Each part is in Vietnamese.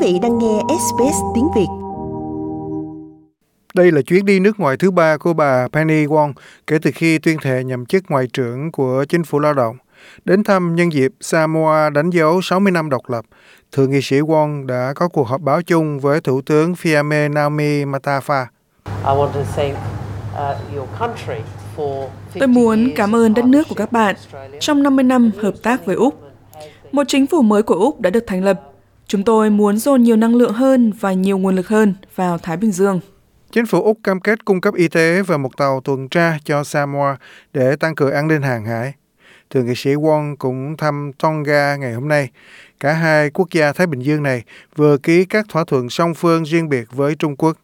vị đang nghe SBS tiếng Việt. Đây là chuyến đi nước ngoài thứ ba của bà Penny Wong kể từ khi tuyên thệ nhậm chức ngoại trưởng của chính phủ lao động. Đến thăm nhân dịp Samoa đánh dấu 60 năm độc lập, Thượng nghị sĩ Wong đã có cuộc họp báo chung với Thủ tướng Fiame Naomi Matafa. Tôi muốn cảm ơn đất nước của các bạn trong 50 năm hợp tác với Úc. Một chính phủ mới của Úc đã được thành lập. Chúng tôi muốn dồn nhiều năng lượng hơn và nhiều nguồn lực hơn vào Thái Bình Dương. Chính phủ Úc cam kết cung cấp y tế và một tàu tuần tra cho Samoa để tăng cường an ninh hàng hải. Thượng nghị sĩ Wong cũng thăm Tonga ngày hôm nay. Cả hai quốc gia Thái Bình Dương này vừa ký các thỏa thuận song phương riêng biệt với Trung Quốc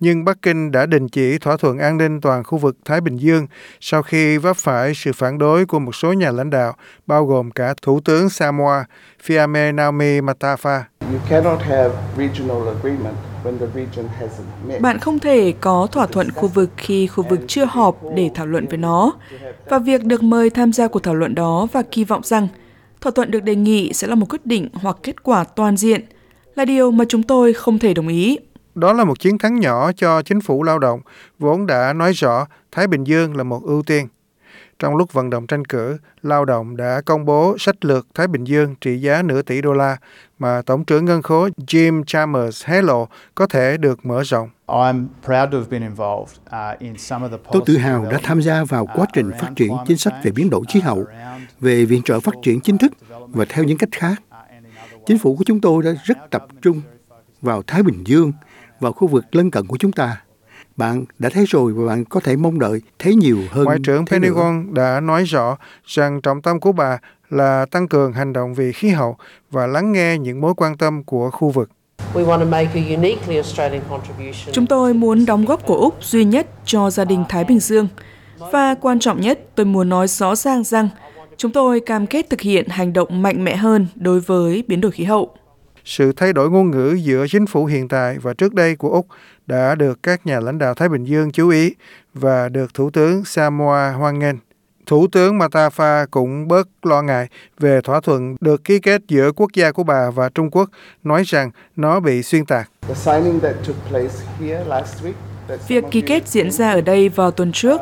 nhưng Bắc Kinh đã đình chỉ thỏa thuận an ninh toàn khu vực Thái Bình Dương sau khi vấp phải sự phản đối của một số nhà lãnh đạo, bao gồm cả Thủ tướng Samoa Fiame Naomi Matafa. Bạn không thể có thỏa thuận khu vực khi khu vực chưa họp để thảo luận về nó. Và việc được mời tham gia cuộc thảo luận đó và kỳ vọng rằng thỏa thuận được đề nghị sẽ là một quyết định hoặc kết quả toàn diện là điều mà chúng tôi không thể đồng ý. Đó là một chiến thắng nhỏ cho chính phủ lao động, vốn đã nói rõ Thái Bình Dương là một ưu tiên. Trong lúc vận động tranh cử, lao động đã công bố sách lược Thái Bình Dương trị giá nửa tỷ đô la mà Tổng trưởng Ngân khố Jim Chalmers hé lộ có thể được mở rộng. Tôi tự hào đã tham gia vào quá trình phát triển chính sách về biến đổi khí hậu, về viện trợ phát triển chính thức và theo những cách khác. Chính phủ của chúng tôi đã rất tập trung vào Thái Bình Dương vào khu vực lân cận của chúng ta. Bạn đã thấy rồi và bạn có thể mong đợi thấy nhiều hơn. Ngoại trưởng Pentagon đã nói rõ rằng trọng tâm của bà là tăng cường hành động vì khí hậu và lắng nghe những mối quan tâm của khu vực. Chúng tôi muốn đóng góp của Úc duy nhất cho gia đình Thái Bình Dương. Và quan trọng nhất, tôi muốn nói rõ ràng rằng chúng tôi cam kết thực hiện hành động mạnh mẽ hơn đối với biến đổi khí hậu sự thay đổi ngôn ngữ giữa chính phủ hiện tại và trước đây của Úc đã được các nhà lãnh đạo Thái Bình Dương chú ý và được Thủ tướng Samoa hoan nghênh. Thủ tướng Matafa cũng bớt lo ngại về thỏa thuận được ký kết giữa quốc gia của bà và Trung Quốc, nói rằng nó bị xuyên tạc. Việc ký kết diễn ra ở đây vào tuần trước,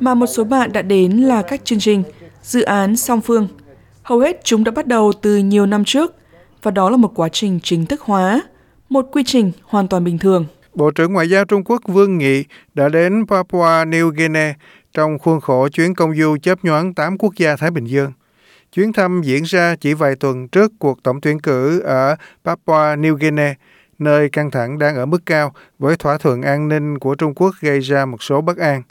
mà một số bạn đã đến là các chương trình, dự án song phương. Hầu hết chúng đã bắt đầu từ nhiều năm trước và đó là một quá trình chính thức hóa, một quy trình hoàn toàn bình thường. Bộ trưởng Ngoại giao Trung Quốc Vương Nghị đã đến Papua New Guinea trong khuôn khổ chuyến công du chớp nhoáng 8 quốc gia Thái Bình Dương. Chuyến thăm diễn ra chỉ vài tuần trước cuộc tổng tuyển cử ở Papua New Guinea, nơi căng thẳng đang ở mức cao với thỏa thuận an ninh của Trung Quốc gây ra một số bất an.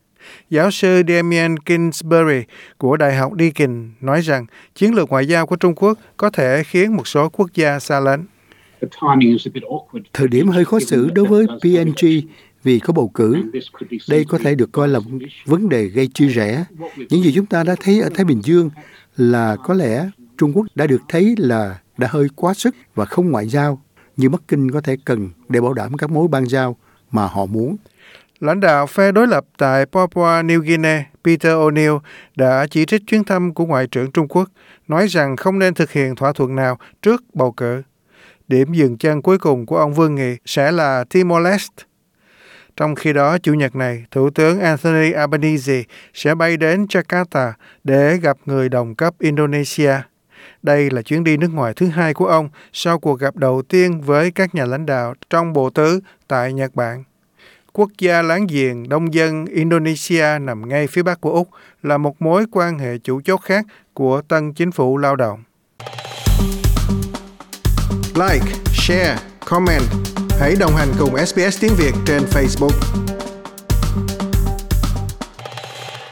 Giáo sư Damien Kingsbury của Đại học Deakin nói rằng chiến lược ngoại giao của Trung Quốc có thể khiến một số quốc gia xa lánh. Thời điểm hơi khó xử đối với PNG vì có bầu cử. Đây có thể được coi là vấn đề gây chia rẽ. Những gì chúng ta đã thấy ở Thái Bình Dương là có lẽ Trung Quốc đã được thấy là đã hơi quá sức và không ngoại giao như Bắc Kinh có thể cần để bảo đảm các mối ban giao mà họ muốn. Lãnh đạo phe đối lập tại Papua New Guinea Peter O'Neill đã chỉ trích chuyến thăm của Ngoại trưởng Trung Quốc, nói rằng không nên thực hiện thỏa thuận nào trước bầu cử. Điểm dừng chân cuối cùng của ông Vương Nghị sẽ là Timor-Leste. Trong khi đó, Chủ nhật này, Thủ tướng Anthony Albanese sẽ bay đến Jakarta để gặp người đồng cấp Indonesia. Đây là chuyến đi nước ngoài thứ hai của ông sau cuộc gặp đầu tiên với các nhà lãnh đạo trong bộ tứ tại Nhật Bản. Quốc gia láng giềng đông dân Indonesia nằm ngay phía bắc của Úc là một mối quan hệ chủ chốt khác của tân chính phủ lao động. Like, share, comment. Hãy đồng hành cùng SBS tiếng Việt trên Facebook.